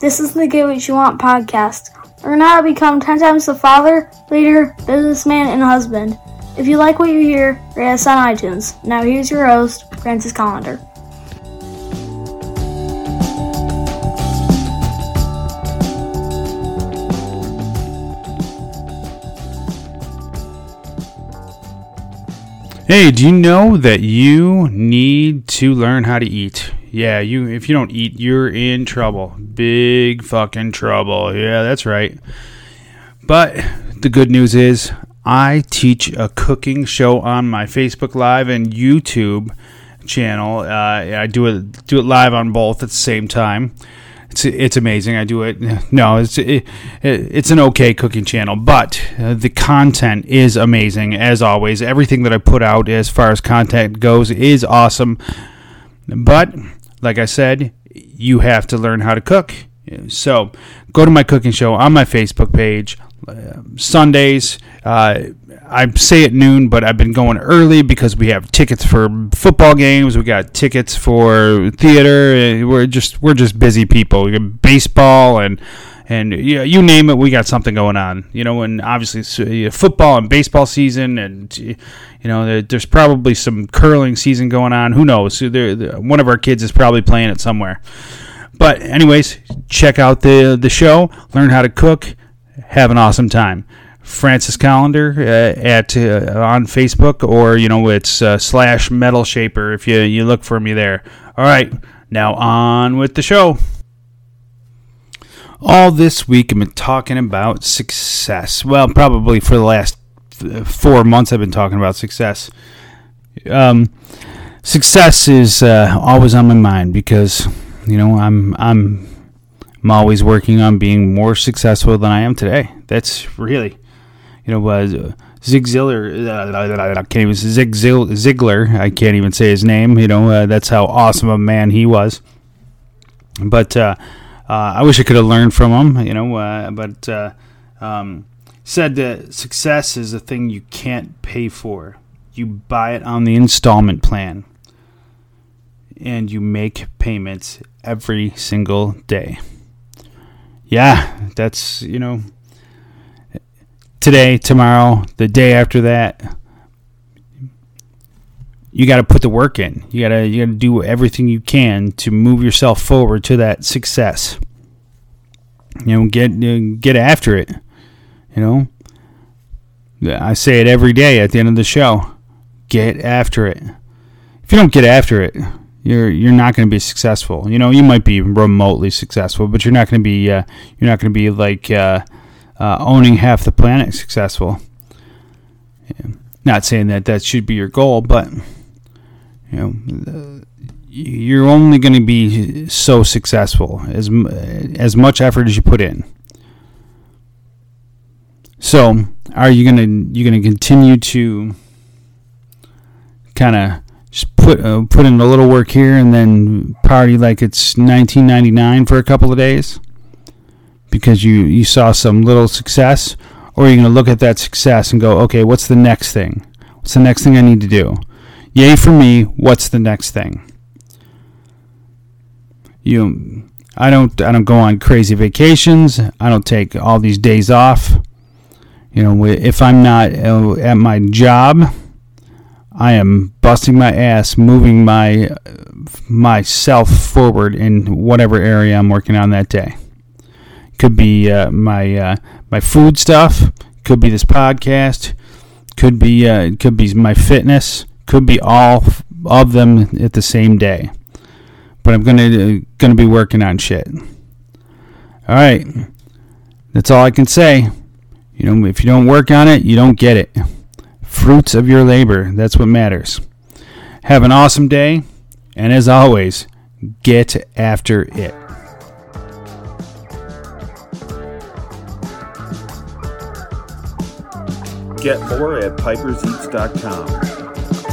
This is the Get What You Want podcast. Learn how to become 10 times the father, leader, businessman, and husband. If you like what you hear, rate us on iTunes. Now here's your host, Francis Collender. Hey, do you know that you need to learn how to eat? Yeah, you if you don't eat, you're in trouble. Big fucking trouble. Yeah, that's right. But the good news is I teach a cooking show on my Facebook Live and YouTube channel. Uh, I do it do it live on both at the same time. It's it's amazing. I do it. No, it's it, it's an okay cooking channel, but uh, the content is amazing as always. Everything that I put out as far as content goes is awesome. But like I said, you have to learn how to cook. So go to my cooking show on my Facebook page. Uh, Sundays, uh, I say at noon, but I've been going early because we have tickets for football games. We got tickets for theater. We're just we're just busy people. We got baseball and and yeah, you name it, we got something going on. You know, and obviously football and baseball season, and you know, there's probably some curling season going on. Who knows? One of our kids is probably playing it somewhere. But anyways, check out the the show, learn how to cook, have an awesome time. Francis Collender uh, at uh, on Facebook, or you know it's uh, slash Metal Shaper if you you look for me there. All right, now on with the show. All this week I've been talking about success. Well, probably for the last four months I've been talking about success. Um, success is uh, always on my mind because you know I'm I'm I'm always working on being more successful than I am today. That's really you know, uh, Zig Ziglar, uh, I can't even Zig Ziglar. I can't even say his name. You know, uh, that's how awesome a man he was. But uh, uh, I wish I could have learned from him. You know, uh, but um, said that success is a thing you can't pay for. You buy it on the installment plan, and you make payments every single day. Yeah, that's you know today, tomorrow, the day after that. You got to put the work in. You got to you got to do everything you can to move yourself forward to that success. You know, get get after it. You know, I say it every day at the end of the show. Get after it. If you don't get after it, you're you're not going to be successful. You know, you might be remotely successful, but you're not going to be uh, you're not going to be like uh, uh, owning half the planet successful. Not saying that that should be your goal, but you know, you're only going to be so successful as as much effort as you put in. So, are you gonna you gonna continue to kind of just put uh, put in a little work here and then party like it's 1999 for a couple of days? because you, you saw some little success, or are you going to look at that success and go, okay, what's the next thing? What's the next thing I need to do? Yay for me, what's the next thing? You I don't I don't go on crazy vacations. I don't take all these days off. You know, if I'm not uh, at my job, I am busting my ass moving my myself forward in whatever area I'm working on that day. Could be uh, my uh, my food stuff. Could be this podcast. Could be uh, could be my fitness. Could be all of them at the same day. But I'm gonna gonna be working on shit. All right, that's all I can say. You know, if you don't work on it, you don't get it. Fruits of your labor. That's what matters. Have an awesome day, and as always, get after it. Get more at piperseats.com.